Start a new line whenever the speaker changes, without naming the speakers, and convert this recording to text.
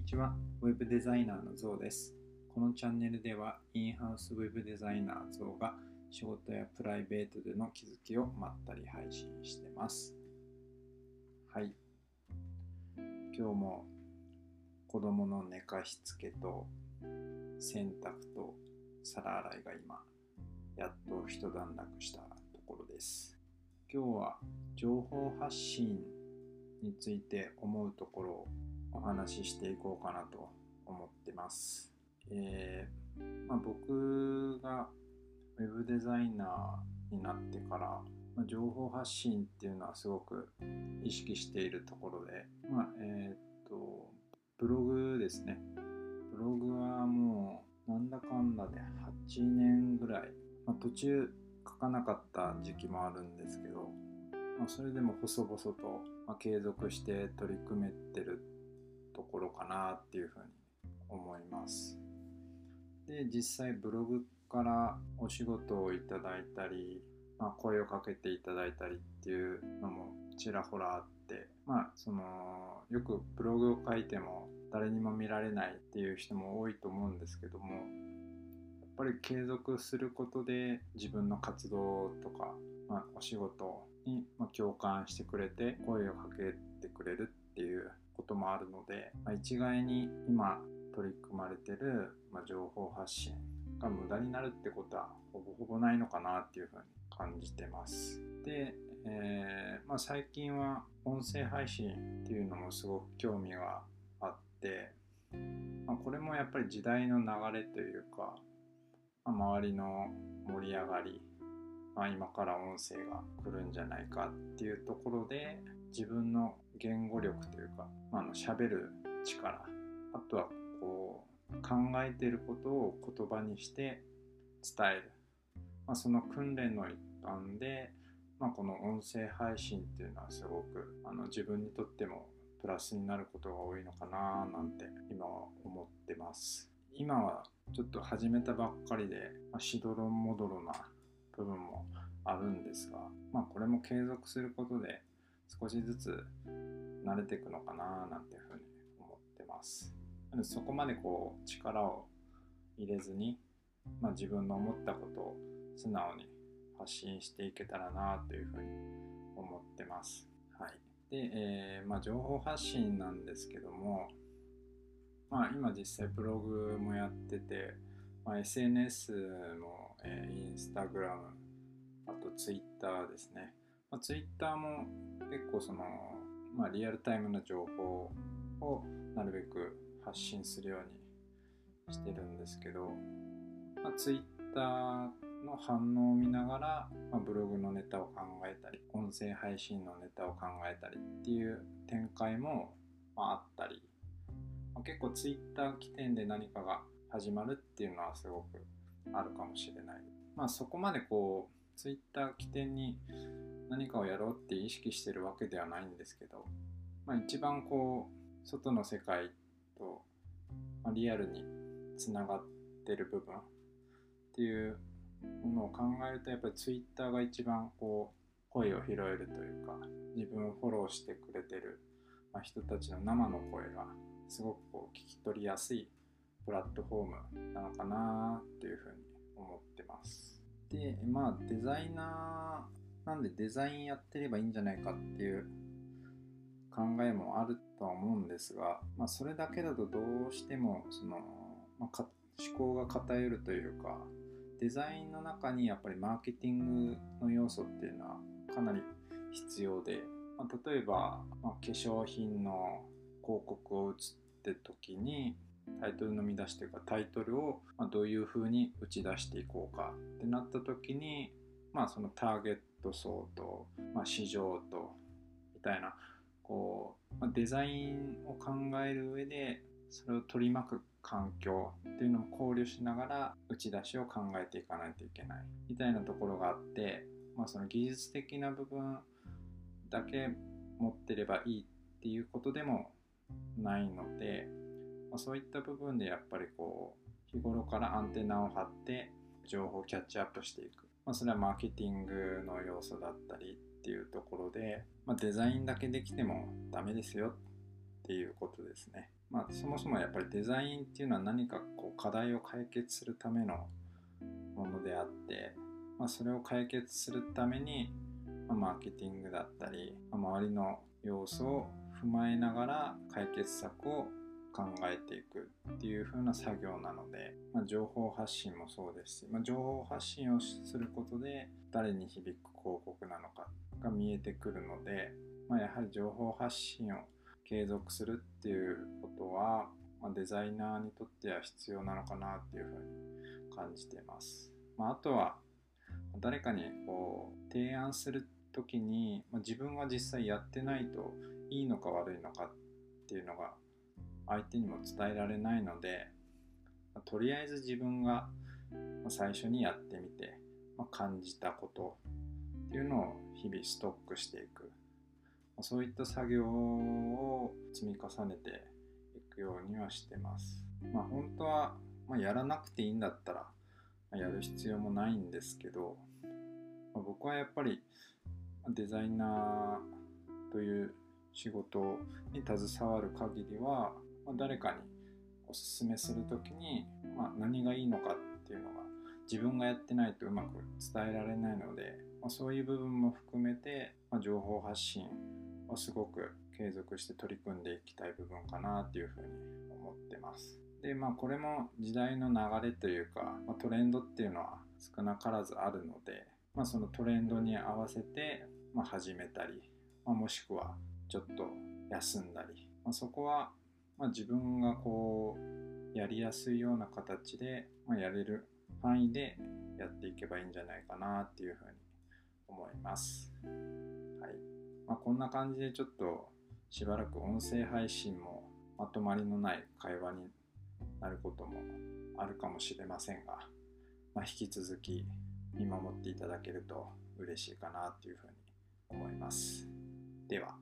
にちは。ウェブデザイナーのゾウです。このチャンネルでは、インハウスウェブデザイナーゾウが仕事やプライベートでの気づきをまったり配信してます。はい。今日も子供の寝かしつけと洗濯と皿洗いが今、やっと一段落したところです。今日は情報発信について思うところをお話ししていこうかなと思ってます。えーまあ、僕がウェブデザイナーになってから、ま、情報発信っていうのはすごく意識しているところで、まあ、えーとブログですねブログはもうなんだかんだで8年ぐらい、まあ、途中書かなかった時期もあるんですけど、まあ、それでも細々と、継続して取り組めてるところかなっていうふうに思います。で実際ブログからお仕事をいただいたり、まあ、声をかけていただいたりっていうのもちらほらあって、まあ、そのよくブログを書いても誰にも見られないっていう人も多いと思うんですけどもやっぱり継続することで自分の活動とか、まあ、お仕事に共感してくれて声をかけてくれるっていうこともあるので、まあ、一概に今取り組まれてる、まあ、情報発信が無駄になるってことはほぼほぼないのかなっていうふうに感じてます。で、えーまあ、最近は音声配信っていうのもすごく興味があって、まあ、これもやっぱり時代の流れというか、ま、周りの盛り上がり、まあ、今から音声が来るんじゃないかっていうところで自分の言語力というか、まあ、あの喋る力あとはこう考えていることを言葉にして伝える、まあ、その訓練の一環で、まあ、この音声配信っていうのはすごくあの自分にとってもプラスになることが多いのかななんて今は思ってます。今はちょっと始めたばっかりで、まあ、しどろもどろな部分もあるんですが、まあ、これも継続することで少しずつ慣れていくのかななんていうふうに思ってますそこまでこう力を入れずに、まあ、自分の思ったことを素直に発信していけたらなというふうに思ってます。はい。で、えー、まあ、情報発信なんですけども、まあ、今実際ブログもやってて、まあ、SNS も、えー、インスタグラム、あとツイッターですね。まあ、ツイッターも結構その、まあ、リアルタイムな情報をなるべく発信するようにしてるんですけど、まあ、ツイッターの反応を見ながら、まあ、ブログのネタを考えたり音声配信のネタを考えたりっていう展開も、まあ、あったり、まあ、結構ツイッター起点で何かが始まるっていうのはすごくあるかもしれない。まあそこまでこうツイッター起点に何かをやろうって意識してるわけではないんですけど、まあ、一番こう外の世界と、ま、リアルにつながってる部分っていうものを考えるとやっぱりツイッターが一番こう声を拾えるというか自分をフォローしてくれてる、ま、人たちの生の声がすごくこう聞き取りやすいプラットフォームなのかなっていうふうに思ってます。でまあデザイナなんでデザインやってればいいんじゃないかっていう考えもあるとは思うんですが、まあ、それだけだとどうしてもその、まあ、思考が偏るというかデザインの中にやっぱりマーケティングの要素っていうのはかなり必要で、まあ、例えば、ま、化粧品の広告を打つって時にタイトルの見出しというかタイトルをどういうふうに打ち出していこうかってなった時に、まあ、そのターゲット層と、まあ、市場とみたいなこう、まあ、デザインを考える上でそれを取り巻く環境っていうのも考慮しながら打ち出しを考えていかないといけないみたいなところがあって、まあ、その技術的な部分だけ持ってればいいっていうことでもないので、まあ、そういった部分でやっぱりこう日頃からアンテナを張って情報をキャッチアップしていく、まあ、それはマーケティングの要素だったりっていうところで、まあ、デザインだけできてもダメですよっていうことですね。まあ、そもそもやっぱりデザインっていうのは何かこう課題を解決するためのものであって、まあ、それを解決するために、まあ、マーケティングだったり、まあ、周りの要素を踏まえながら解決策を考えていくっていう風な作業なので、まあ、情報発信もそうですし、まあ、情報発信をすることで誰に響く広告なのかが見えてくるので、まあ、やはり情報発信を継続するっていうことは、まあ、デザイナーにとっては必要なのかなっていうふうに感じています。まあ、あとは誰かにこう提案する時に、まあ、自分は実際やってないといいのか悪いのかっていうのが相手にも伝えられないので、ま、とりあえず自分が最初にやってみて、ま、感じたことっていうのを日々ストックしていくそういった作業を積み重ねていくようにはしてます。まあ本当は、ま、やらなくていいんだったら、ま、やる必要もないんですけど、ま、僕はやっぱりデザイナーという仕事に携わる限りは、まあ、誰かにおすすめする時に、まあ、何がいいのかっていうのが自分がやってないとうまく伝えられないので、まあ、そういう部分も含めて、まあ、情報発信をすごく継続して取り組んでいきたい部分かなっていうふうに思ってます。でまあこれも時代の流れというか、ま、トレンドっていうのは少なからずあるので、まあ、そのトレンドに合わせて、ま、始めたり、ま、もしくはちょっと休んだり、ま、そこは、まあ、自分がこうやりやすいような形で、まあ、やれる範囲でやっていけばいいんじゃないかなっていうふうに思います。はいまあ、こんな感じでちょっとしばらく音声配信もまとまりのない会話になることもあるかもしれませんが、まあ、引き続き見守っていただけると嬉しいかなというふうに思います。では。